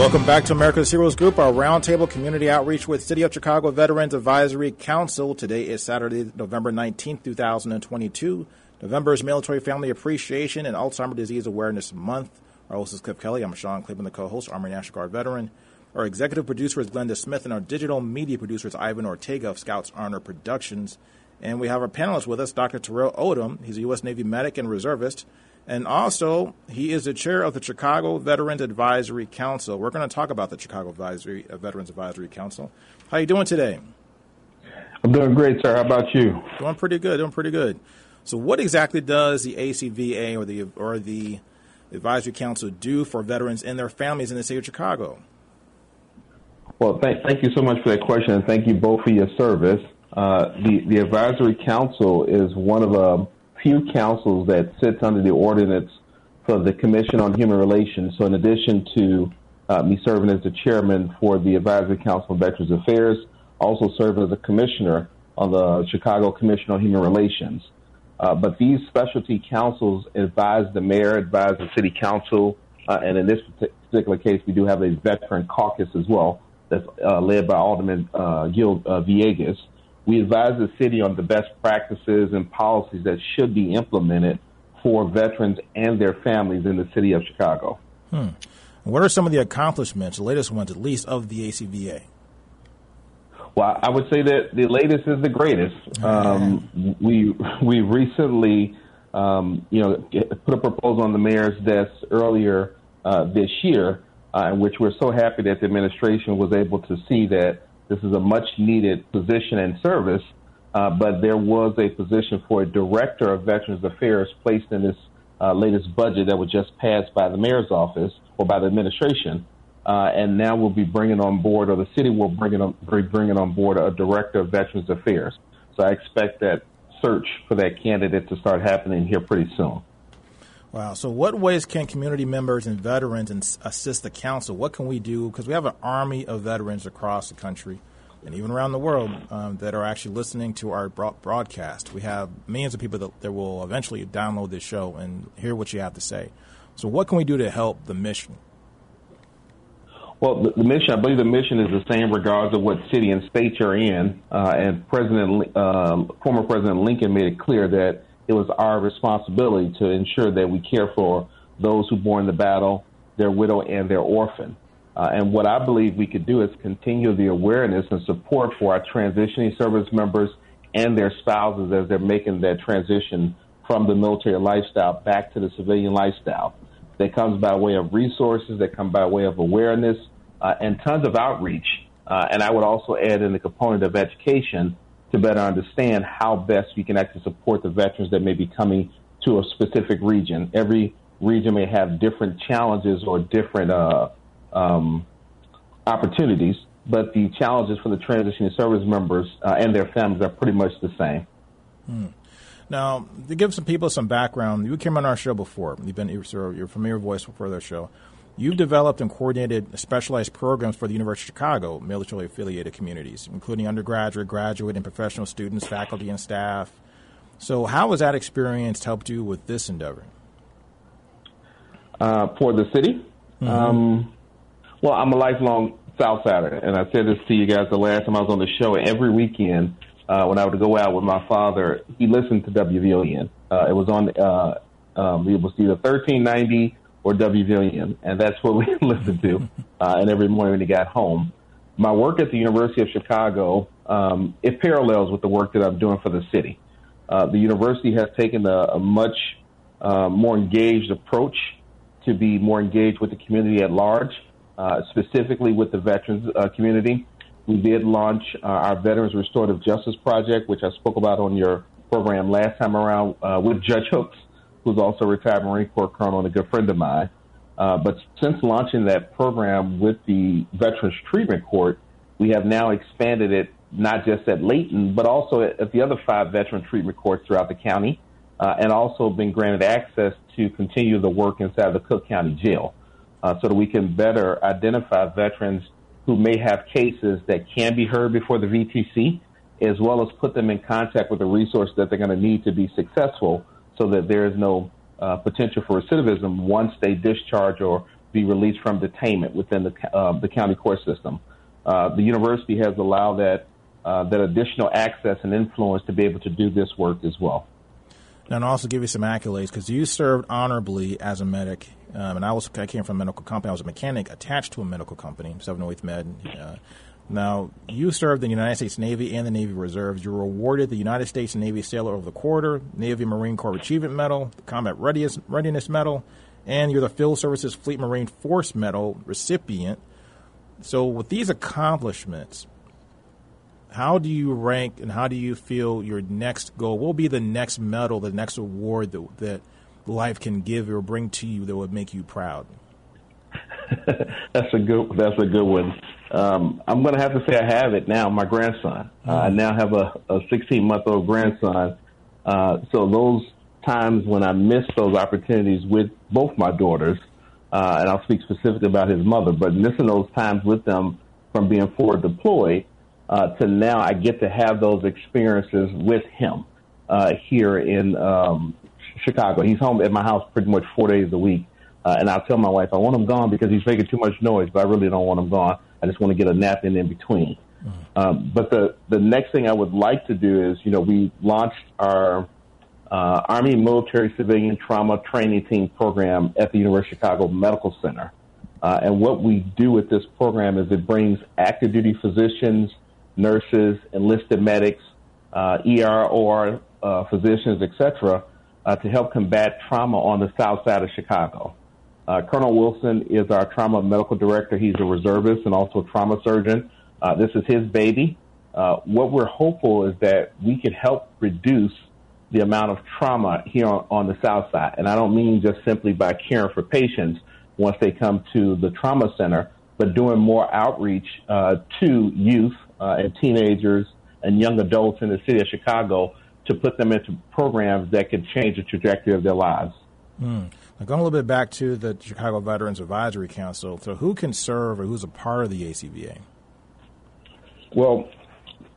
Welcome back to America's Heroes Group, our roundtable community outreach with City of Chicago Veterans Advisory Council. Today is Saturday, November 19th, 2022. November is Military Family Appreciation and Alzheimer's Disease Awareness Month. Our host is Cliff Kelly. I'm Sean Claiborne, the co-host, Army National Guard veteran. Our executive producer is Glenda Smith, and our digital media producer is Ivan Ortega of Scouts Honor Productions. And we have our panelists with us, Dr. Terrell Odom. He's a U.S. Navy medic and reservist. And also, he is the chair of the Chicago Veterans Advisory Council. We're going to talk about the Chicago Advisory, uh, Veterans Advisory Council. How are you doing today? I'm doing great, sir. How about you? Doing pretty good. Doing pretty good. So, what exactly does the ACVA or the or the Advisory Council do for veterans and their families in the city of Chicago? Well, thank, thank you so much for that question, and thank you both for your service. Uh, the the Advisory Council is one of a few councils that sits under the ordinance for the Commission on Human Relations. So, in addition to uh, me serving as the chairman for the Advisory Council on Veterans Affairs, also serve as a commissioner on the Chicago Commission on Human Relations. Uh, but these specialty councils advise the mayor, advise the city council, uh, and in this particular case, we do have a veteran caucus as well that's uh, led by Alderman uh, Gil uh, Villegas. We advise the city on the best practices and policies that should be implemented for veterans and their families in the city of Chicago. Hmm. What are some of the accomplishments, the latest ones at least, of the ACVA? Well, I would say that the latest is the greatest. Um, we we recently, um, you know, put a proposal on the mayor's desk earlier uh, this year, uh, in which we're so happy that the administration was able to see that this is a much needed position and service, uh, but there was a position for a director of Veterans Affairs placed in this uh, latest budget that was just passed by the mayor's office or by the administration. Uh, and now we'll be bringing on board, or the city will bring it on, be bringing on board a director of Veterans Affairs. So I expect that search for that candidate to start happening here pretty soon. Wow. So, what ways can community members and veterans assist the council? What can we do? Because we have an army of veterans across the country and even around the world um, that are actually listening to our broadcast. We have millions of people that, that will eventually download this show and hear what you have to say. So, what can we do to help the mission? Well, the, the mission, I believe the mission is the same regardless of what city and state you're in. Uh, and President, uh, former President Lincoln made it clear that it was our responsibility to ensure that we care for those who bore in the battle, their widow, and their orphan. Uh, and what I believe we could do is continue the awareness and support for our transitioning service members and their spouses as they're making that transition from the military lifestyle back to the civilian lifestyle. That comes by way of resources, that come by way of awareness, uh, and tons of outreach. Uh, and I would also add in the component of education to better understand how best we can actually support the veterans that may be coming to a specific region. Every region may have different challenges or different uh, um, opportunities, but the challenges for the transitioning service members uh, and their families are pretty much the same. Hmm. Now, to give some people some background, you came on our show before. You've been you're a familiar voice for their show. You've developed and coordinated specialized programs for the University of Chicago military affiliated communities, including undergraduate, graduate, and professional students, faculty, and staff. So, how has that experience helped you with this endeavor? Uh, for the city? Mm-hmm. Um, well, I'm a lifelong Southsider, and I said this to you guys the last time I was on the show. Every weekend, uh, when I would go out with my father, he listened to WVON. Uh, it was on, uh, um, it was either 1390 or WVON, and that's what we listened to. Uh, and every morning when he got home, my work at the University of Chicago um, it parallels with the work that I'm doing for the city. Uh, the university has taken a, a much uh, more engaged approach to be more engaged with the community at large, uh, specifically with the veterans uh, community. We did launch uh, our Veterans Restorative Justice Project, which I spoke about on your program last time around with Judge Hooks. Who's also a retired Marine Corps colonel and a good friend of mine. Uh, but since launching that program with the Veterans Treatment Court, we have now expanded it not just at Leighton, but also at, at the other five veteran treatment courts throughout the county, uh, and also been granted access to continue the work inside the Cook County Jail uh, so that we can better identify veterans who may have cases that can be heard before the VTC, as well as put them in contact with the resource that they're going to need to be successful so that there is no uh, potential for recidivism once they discharge or be released from detainment within the, uh, the county court system. Uh, the university has allowed that uh, that additional access and influence to be able to do this work as well. And I'll also give you some accolades because you served honorably as a medic, um, and I was I came from a medical company. I was a mechanic attached to a medical company, 708 Med. Now you served in the United States Navy and the Navy Reserves. You were awarded the United States Navy Sailor of the Quarter, Navy Marine Corps Achievement Medal, the Combat Readiness, Readiness Medal, and you're the Field Services Fleet Marine Force Medal recipient. So with these accomplishments, how do you rank and how do you feel your next goal? What will be the next medal, the next award that, that life can give or bring to you that would make you proud? that's a good. That's a good one. Um, I'm going to have to say I have it now. My grandson. Uh, I now have a, a 16 month old grandson. Uh, so those times when I missed those opportunities with both my daughters, uh, and I'll speak specifically about his mother, but missing those times with them from being forward deployed uh, to now I get to have those experiences with him uh, here in um, Chicago. He's home at my house pretty much four days a week. Uh, and I'll tell my wife, I want him gone because he's making too much noise, but I really don't want him gone. I just want to get a nap in in between. Um, but the, the next thing I would like to do is, you know, we launched our uh, Army Military Civilian Trauma Training Team program at the University of Chicago Medical Center. Uh, and what we do with this program is it brings active duty physicians, nurses, enlisted medics, uh, ER, OR uh, physicians, etc., uh, to help combat trauma on the south side of Chicago. Uh, Colonel Wilson is our trauma medical director. He's a reservist and also a trauma surgeon. Uh, this is his baby. Uh, what we're hopeful is that we can help reduce the amount of trauma here on, on the south side. And I don't mean just simply by caring for patients once they come to the trauma center, but doing more outreach uh, to youth uh, and teenagers and young adults in the city of Chicago to put them into programs that could change the trajectory of their lives. Mm. Now, going a little bit back to the Chicago Veterans Advisory Council, so who can serve or who's a part of the ACVA? Well,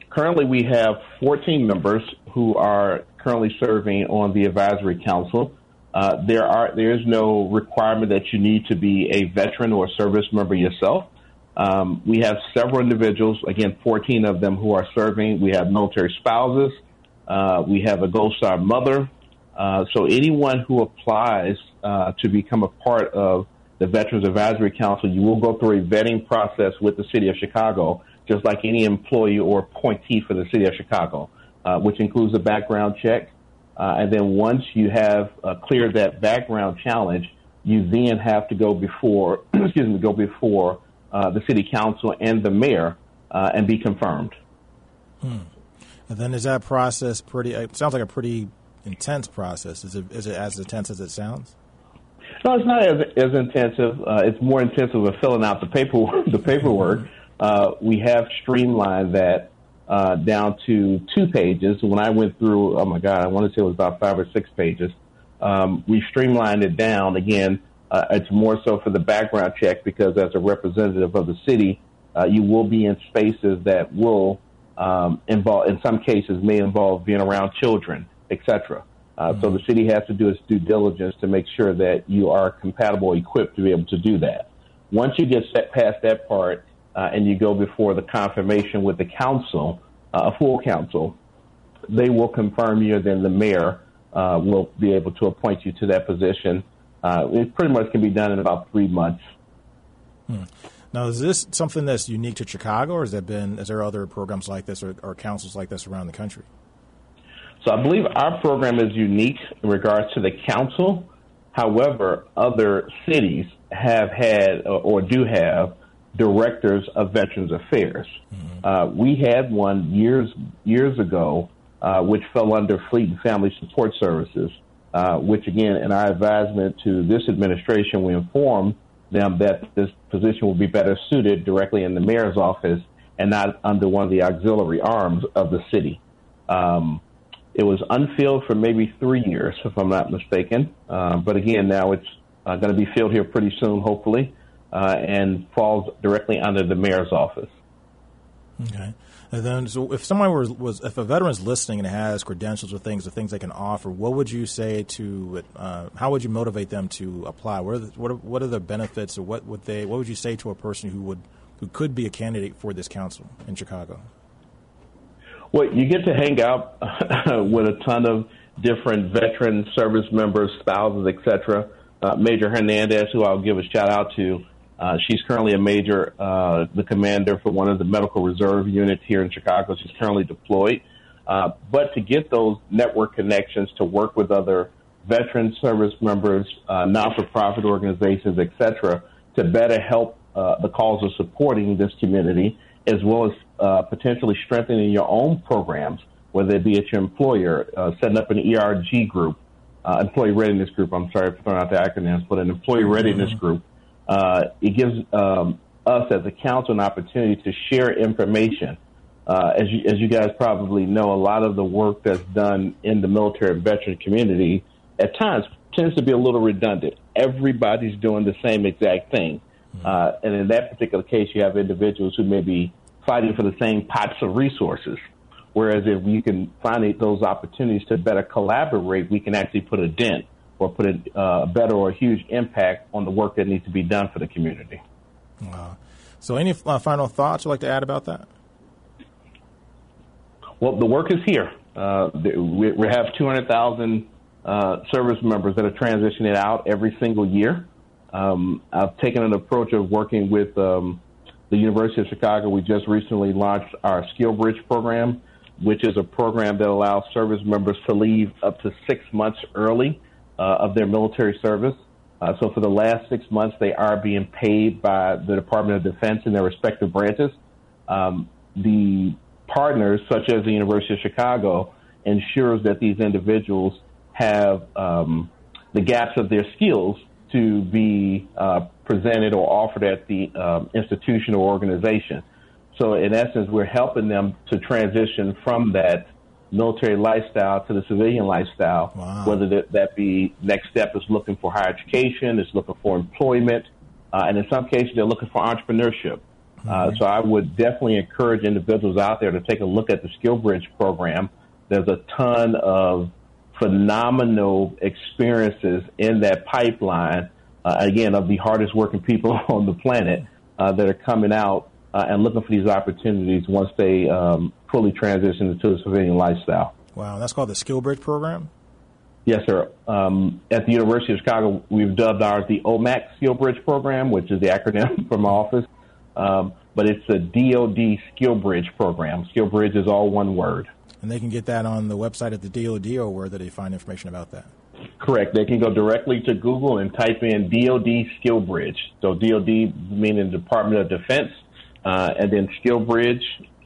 currently we have 14 members who are currently serving on the advisory council. Uh, there are there is no requirement that you need to be a veteran or a service member yourself. Um, we have several individuals, again, 14 of them who are serving. We have military spouses. Uh, we have a Gold Star mother. Uh, so anyone who applies uh, to become a part of the Veterans Advisory Council, you will go through a vetting process with the City of Chicago, just like any employee or appointee for the City of Chicago, uh, which includes a background check. Uh, and then once you have uh, cleared that background challenge, you then have to go before, excuse me, go before the city council and the mayor and be confirmed. Hmm. And then is that process pretty? It sounds like a pretty intense process. Is it is it as intense as it sounds? No, it's not as as intensive. Uh, it's more intensive of filling out the paperwork. The paperwork. Uh, we have streamlined that uh, down to two pages. When I went through, oh my God, I want to say it was about five or six pages. Um, we streamlined it down again uh, it's more so for the background check because as a representative of the city, uh, you will be in spaces that will um, involve, in some cases, may involve being around children, etc. Uh, mm-hmm. So the city has to do its due diligence to make sure that you are compatible, equipped to be able to do that. Once you get set past that part uh, and you go before the confirmation with the council, uh, a full council, they will confirm you. Then the mayor uh, will be able to appoint you to that position uh, it pretty much can be done in about three months. Hmm. Now, is this something that's unique to Chicago, or has there been is there other programs like this or, or councils like this around the country? So I believe our program is unique in regards to the council. However, other cities have had or, do have directors of Veterans Affairs. Mm-hmm. Uh, we had one years years ago, uh, which fell under Fleet and Family Support Services, uh, which again, in our advisement to this administration, we informed them that this position will be better suited directly in the mayor's office and not under one of the auxiliary arms of the city. Um, it was unfilled for maybe three years, if I'm not mistaken. Uh, but again, now it's uh, going to be filled here pretty soon, hopefully, uh, and falls directly under the mayor's office. Okay. And then, so if someone was, was if a veteran is listening and has credentials or things, or things they can offer, what would you say to, uh, how would you motivate them to apply? What are, the, what are, what are the benefits, or what would they, what would you say to a person who would, who could be a candidate for this council in Chicago? Well, you get to hang out with a ton of different veteran service members, spouses, etc. Uh, Major Hernandez, who I'll give a shout out to, uh, she's currently a major, uh, the commander for one of the medical reserve units here in Chicago. She's currently deployed. Uh, but to get those network connections to work with other veteran service members, uh, non-for-profit organizations, etc., to better help uh, the cause of supporting this community, as well as uh, potentially strengthening your own programs, whether it be at your employer, uh, setting up an ERG group, uh, employee readiness group. I'm sorry for throwing out the acronyms, but an employee readiness mm-hmm. group. Uh, it gives um, us as a council an opportunity to share information. Uh, as you, as you guys probably know, a lot of the work that's done in the military and veteran community at times tends to be a little redundant. Everybody's doing the same exact thing. Mm-hmm. Uh, and in that particular case, you have individuals who may be fighting for the same pots of resources. Whereas if you can find those opportunities to better collaborate, we can actually put a dent or put a uh, better or a huge impact on the work that needs to be done for the community. Wow. So, any uh, final thoughts you'd like to add about that? Well, the work is here. Uh, we, we, have 200,000 uh, service members that are transitioning out every single year. Um, I've taken an approach of working with um, the University of Chicago, we just recently launched our Skill Bridge program, which is a program that allows service members to leave up to six months early uh, of their military service. Uh, so for the last six months, they are being paid by the Department of Defense in their respective branches. Um, the partners, such as the University of Chicago, ensures that these individuals have um, the gaps of their skills to be uh, presented or offered at the um, institution or organization. So, in essence, we're helping them to transition from that military lifestyle to the civilian lifestyle, wow. whether that, that, be next step is looking for higher education, is looking for employment, uh, and in some cases, they're looking for entrepreneurship. Mm-hmm. Uh, so, I would definitely encourage individuals out there to take a look at the Skill Bridge program. There's a ton of phenomenal experiences in that pipeline, uh, again, of the hardest working people on the planet uh, that are coming out uh, and looking for these opportunities once they um, fully transition into the civilian lifestyle. Wow, that's called the Skill Bridge program? Yes, sir. Um, at the University of Chicago, we've dubbed ours the OMAC Skill Bridge program, which is the acronym for my office. Um, but it's a DoD Skill Bridge program. Skill Bridge is all one word. And they can get that on the website at the DoD, or where do they find information about that? Correct. They can go directly to Google and type in DoD Skill Bridge. So DoD meaning Department of Defense, uh, and then Skill Bridge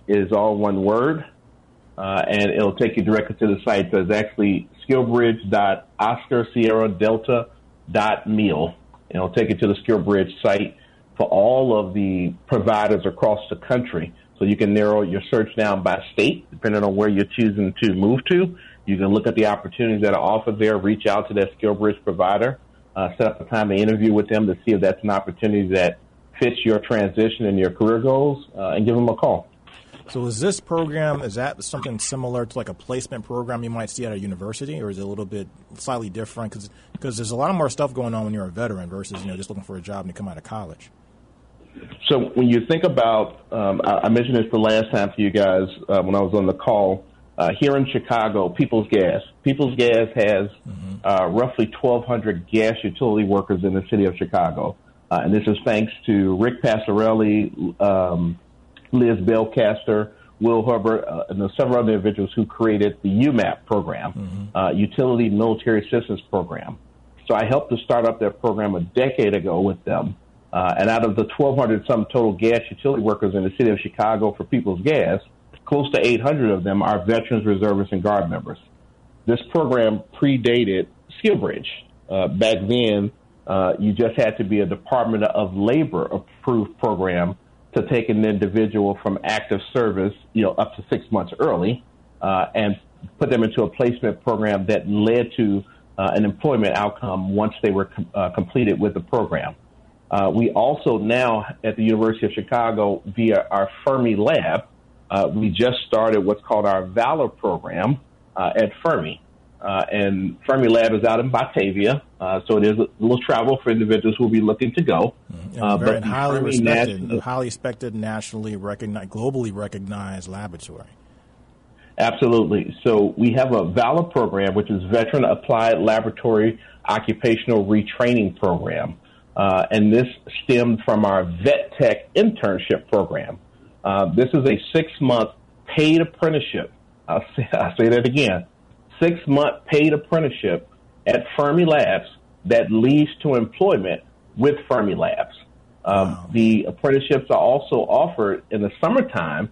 is all one word, uh, and it'll take you directly to the site. So it's actually skillbridge.oscar Sierra Delta dot mil. And it'll take you to the Skill Bridge site for all of the providers across the country. So you can narrow your search down by state, depending on where you're choosing to move to. You can look at the opportunities that are offered there, reach out to that skill bridge provider, uh, set up a time to interview with them to see if that's an opportunity that fits your transition and your career goals, uh, and give them a call. So is this program, is that something similar to like a placement program you might see at a university, or is it a little bit slightly different? Because there's a lot more stuff going on when you're a veteran versus, you know, just looking for a job and to come out of college. So when you think about, um, I, I, mentioned this the last time for you guys uh, when I was on the call. Uh, here in Chicago, People's Gas. People's Gas has mm-hmm. uh, roughly 1,200 gas utility workers in the city of Chicago. Uh, and this is thanks to Rick Passarelli, um, Liz Belcaster, Will Herbert, uh, and several other individuals who created the UMAP program, mm-hmm. Uh, Utility Military Assistance Program. So I helped to start up that program a decade ago with them. Uh, and out of the 1,200 some total gas utility workers in the city of Chicago for People's Gas, close to 800 of them are veterans, reservists, and guard members. This program predated SkillBridge. Uh, back then, uh, you just had to be a Department of Labor approved program to take an individual from active service, you know, up to six months early, uh, and put them into a placement program that led to uh, an employment outcome once they were com- uh, completed with the program. Uh, we also now at the University of Chicago via our Fermi lab, uh, we just started what's called our Valor program uh, at Fermi. Uh, and Fermi Lab is out in Batavia, uh, so it is a little travel for individuals who will be looking to go. Uh, but highly Fermi respected, national, highly respected, nationally recognized, globally recognized laboratory. Absolutely. So we have a Valor program, which is Veteran Applied Laboratory Occupational Retraining Program. Uh, and this stemmed from our Vet Tech internship program. Uh, this is a six month paid apprenticeship. I'll say, I'll say that again six month paid apprenticeship at Fermi Labs that leads to employment with Fermi Labs. Um, wow. The apprenticeships are also offered in the summertime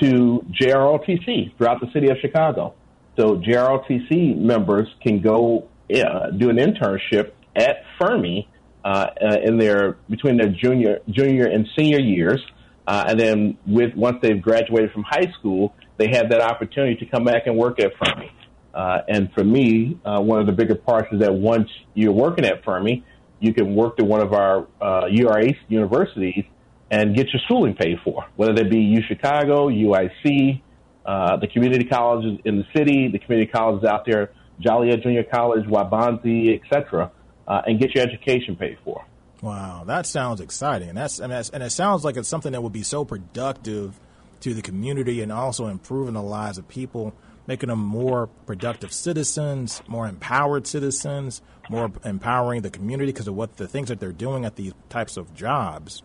to JROTC throughout the city of Chicago. So JROTC members can go uh, do an internship at Fermi uh, uh, in their between their junior junior and senior years, uh, and then with once they've graduated from high school, they have that opportunity to come back and work at Fermi. Uh, and for me, uh, one of the bigger parts is that once you're working at Fermi, you can work to one of our uh, URA universities and get your schooling paid for, whether that be U Chicago, UIC, uh, the community colleges in the city, the community colleges out there, Joliet Junior College, Waubonsee, etc., uh, and get your education paid for. Wow, that sounds exciting, and that's and, that's, and it sounds like it's something that would be so productive to the community and also improving the lives of people making them more productive citizens, more empowered citizens, more empowering the community because of what the things that they're doing at these types of jobs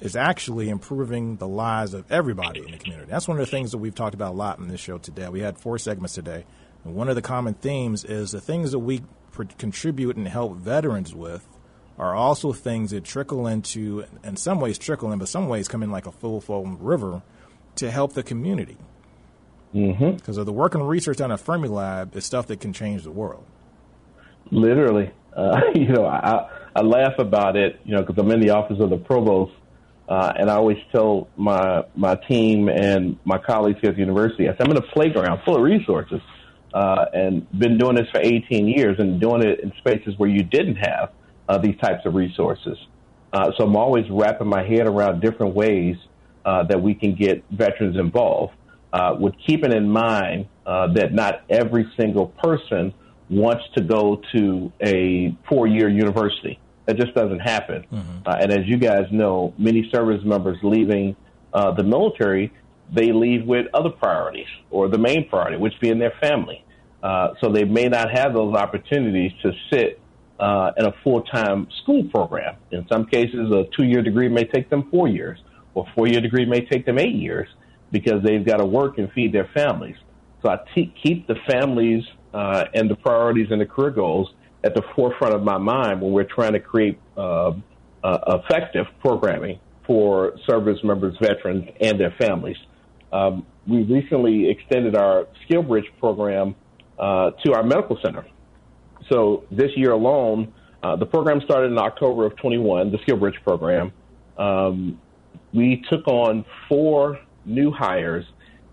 is actually improving the lives of everybody in the community. That's one of the things that we've talked about a lot in this show today. We had four segments today. And one of the common themes is the things that we pr- contribute and help veterans with are also things that trickle into, in some ways trickle in, but some ways come in like a full flowing river to help the community. Because mm-hmm. of the work and research done at Fermilab is stuff that can change the world. Literally, uh, you know, I, I laugh about it, you know, because I'm in the office of the provost, uh, and I always tell my my team and my colleagues here at the university, I said, I'm in a playground full of resources, uh, and been doing this for 18 years, and doing it in spaces where you didn't have uh, these types of resources. Uh, so I'm always wrapping my head around different ways uh, that we can get veterans involved uh, with keeping in mind uh, that not every single person wants to go to a four year university. That just doesn't happen. Mm-hmm. Uh, and as you guys know, many service members leaving uh, the military, they leave with other priorities or the main priority, which being their family. Uh, so they may not have those opportunities to sit uh, in a full time school program. In some cases, a two year degree may take them four years, or a four year degree may take them eight years because they've got to work and feed their families. So I te- keep the families uh, and the priorities and the career goals at the forefront of my mind when we're trying to create uh, uh, effective programming for service members, veterans, and their families. Um, we recently extended our SkillBridge program uh, to our medical center. So this year alone, uh, the program started in October of 21, the SkillBridge program. Um, we took on four new hires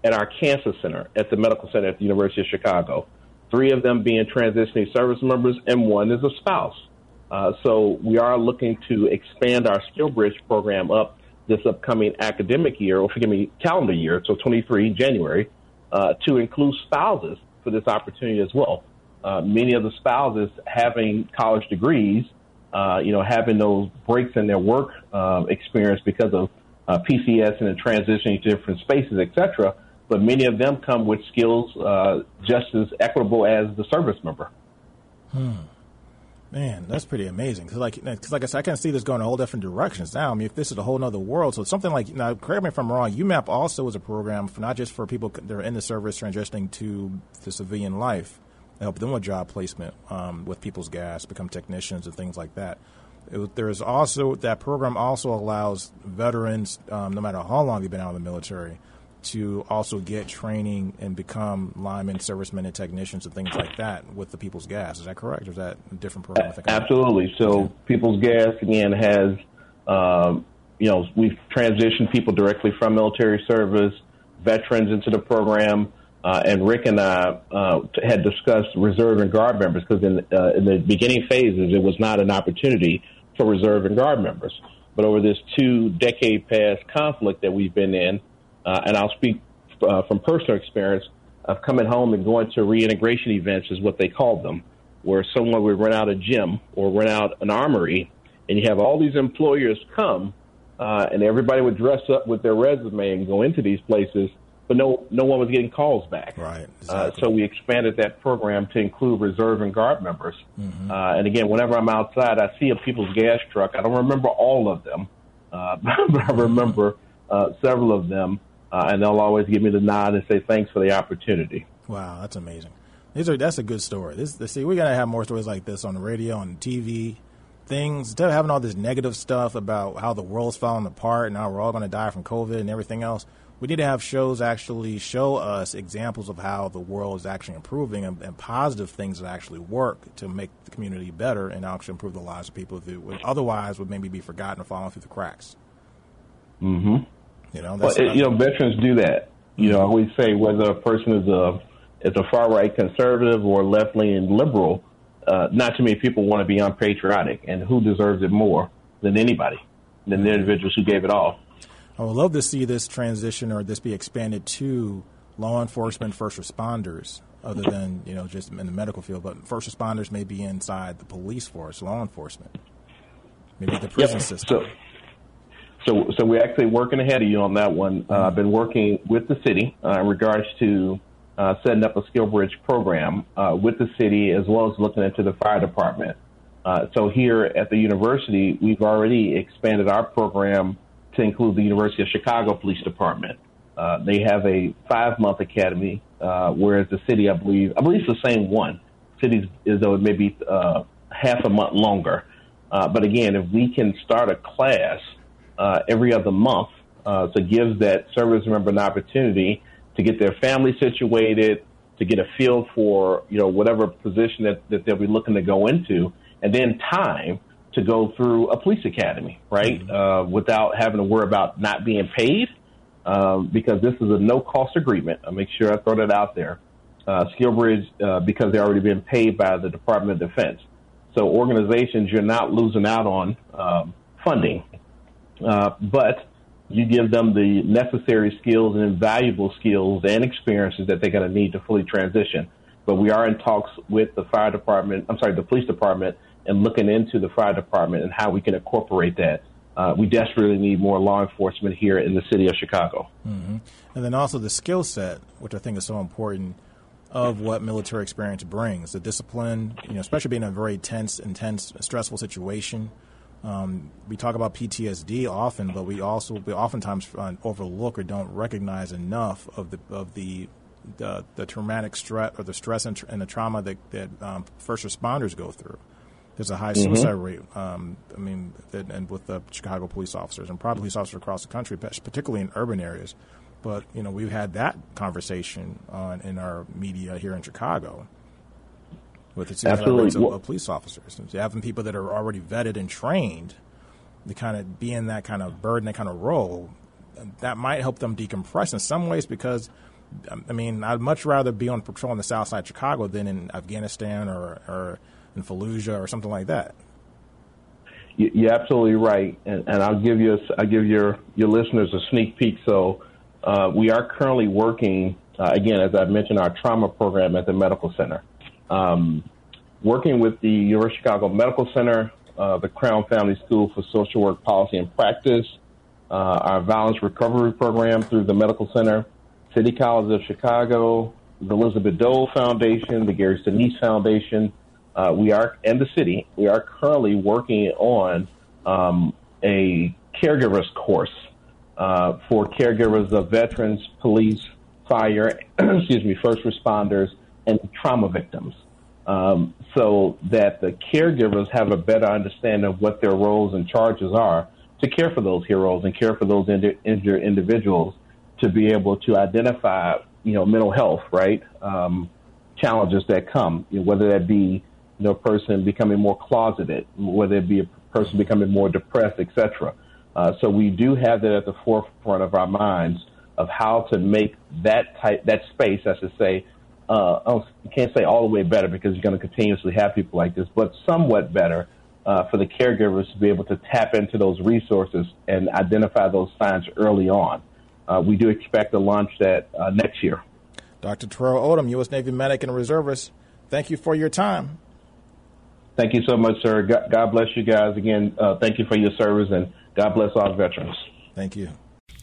at our cancer center at the medical center at the University of Chicago. Three of them being transitioning service members, and one is a spouse. Uh, so we are looking to expand our SkillBridge program up this upcoming academic year, or forgive me, calendar year, so 23 January, uh, to include spouses for this opportunity as well. Uh, many of the spouses having college degrees, uh, you know, having those breaks in their work uh, experience because of uh, PCS and transitioning to different spaces, etc. But many of them come with skills uh, just as equitable as the service member. Hmm. Man, that's pretty amazing. Because like, cause like I said, I can see this going in a whole different directions now. I mean, if this is a whole other world, so something like now, correct me if I'm wrong. UMAP also is a program for not just for people that are in the service transitioning to the civilian life, help them with job placement um, with people's gas, become technicians and things like that. There is also that program also allows veterans, um, no matter how long they've been out of the military, to also get training and become linemen, servicemen, and technicians and things like that with the People's Gas. Is that correct, or is that a different program? Absolutely. So okay. People's Gas again has, um, you know, we've transitioned people directly from military service, veterans into the program. Uh, and Rick and I uh, had discussed reserve and guard members because in, uh, in the beginning phases it was not an opportunity for reserve and guard members. But over this two decade past conflict that we've been in, uh, and I'll speak uh, from personal experience of coming home and going to reintegration events, is what they called them, where someone would rent out a gym or rent out an armory, and you have all these employers come, uh, and everybody would dress up with their resume and go into these places but no no one was getting calls back. Right. Uh, exactly. So we expanded that program to include reserve and guard members. Mm-hmm. Uh, and again, whenever I'm outside, I see a people's gas truck. I don't remember all of them, uh, but I remember uh, several of them, uh, and they'll always give me the nod and say thanks for the opportunity. Wow, that's amazing. These are that's a good story. This, see, we're gonna have more stories like this on the radio, on TV. Things instead of having all this negative stuff about how the world's falling apart and how we're all going to die from COVID and everything else we need to have shows actually show us examples of how the world is actually improving and, and, positive things that actually work to make the community better and actually improve the lives of people who otherwise would maybe be forgotten or falling through the cracks. Mm-hmm. You know, well, it, you know, veterans do that. You know, I always say whether a person is a is a far right conservative or left leaning liberal, uh, not too many people want to be unpatriotic, and who deserves it more than anybody than the individuals who gave it all. I would love to see this transition or this be expanded to law enforcement, first responders, other than you know just in the medical field. But first responders may be inside the police force, law enforcement, maybe the prison yep. system. So, so, so we're actually working ahead of you on that one. Uh, I've been working with the city uh, in regards to uh, setting up a skill bridge program uh, with the city, as well as looking into the fire department. Uh, so here at the university, we've already expanded our program to include the University of Chicago Police Department. Uh, they have a five month academy, whereas the city, I believe, I believe it's the same one. Cities is though it may be half a month longer. But again, if we can start a class uh, every other month uh, to give that service member an opportunity to get their family situated, to get a feel for you know whatever position that, that they'll be looking to go into, and then time to go through a police academy, right? Mm-hmm. Uh, without having to worry about not being paid, um, because this is a no cost agreement. I'll make sure I throw that out there. Uh, SkillBridge, uh, because they're already being paid by the Department of Defense. So organizations, you're not losing out on um, funding, uh, but you give them the necessary skills and invaluable skills and experiences that they're going to need to fully transition. But we are in talks with the fire department, I'm sorry, the police department and looking into the fire department and how we can incorporate that. Uh, we desperately need more law enforcement here in the city of Chicago. Mm-hmm. And then also the skill set, which I think is so important, of what military experience brings. The discipline, you know, especially being in a very tense, intense, stressful situation. Um, we talk about PTSD often, but we also we oftentimes uh, overlook or don't recognize enough of the of the the, the traumatic stress or the stress and, and the trauma that, that um, first responders go through. There's a high mm-hmm. suicide rate. Um, I mean, and with the Chicago police officers and probably police officers across the country, particularly in urban areas. But you know, we've had that conversation on in our media here in Chicago with the suicide rates of, of, police officers. And having people that are already vetted and trained to kind of be in that kind of burden, that kind of role, that might help them decompress in some ways because. I mean, I'd much rather be on patrol in the South Side of Chicago than in Afghanistan or, or in Fallujah or something like that. You're absolutely right, and, and I'll give you a, I'll give your your listeners a sneak peek. So, uh, we are currently working uh, again, as I've mentioned, our trauma program at the medical center, um, working with the University of Chicago Medical Center, uh, the Crown Family School for Social Work Policy and Practice, uh, our violence recovery program through the medical center, City College of Chicago, the Elizabeth Dole Foundation, the Gary Sinise Foundation, uh, we are in the city. We are currently working on um, a caregivers course uh, for caregivers of veterans, police, fire, excuse me, first responders, and trauma victims, um, so that the caregivers have a better understanding of what their roles and charges are to care for those heroes and care for those injured individuals, to be able to identify, you know, mental health, right? Um, challenges that come, you know, whether that be, you know, a person becoming more closeted, whether it be a person becoming more depressed, etc. Uh, so we do have that at the forefront of our minds of how to make that type, that space, I should say, uh, you can't say all the way better because you're going to continuously have people like this, but somewhat better uh, for the caregivers to be able to tap into those resources and identify those signs early on. Uh, we do expect to launch that uh, next year. Dr. Terrell Odom, U.S. Navy medic and reservist, thank you for your time. Thank you so much, sir. God bless you guys. Again, uh, thank you for your service and God bless all veterans. Thank you.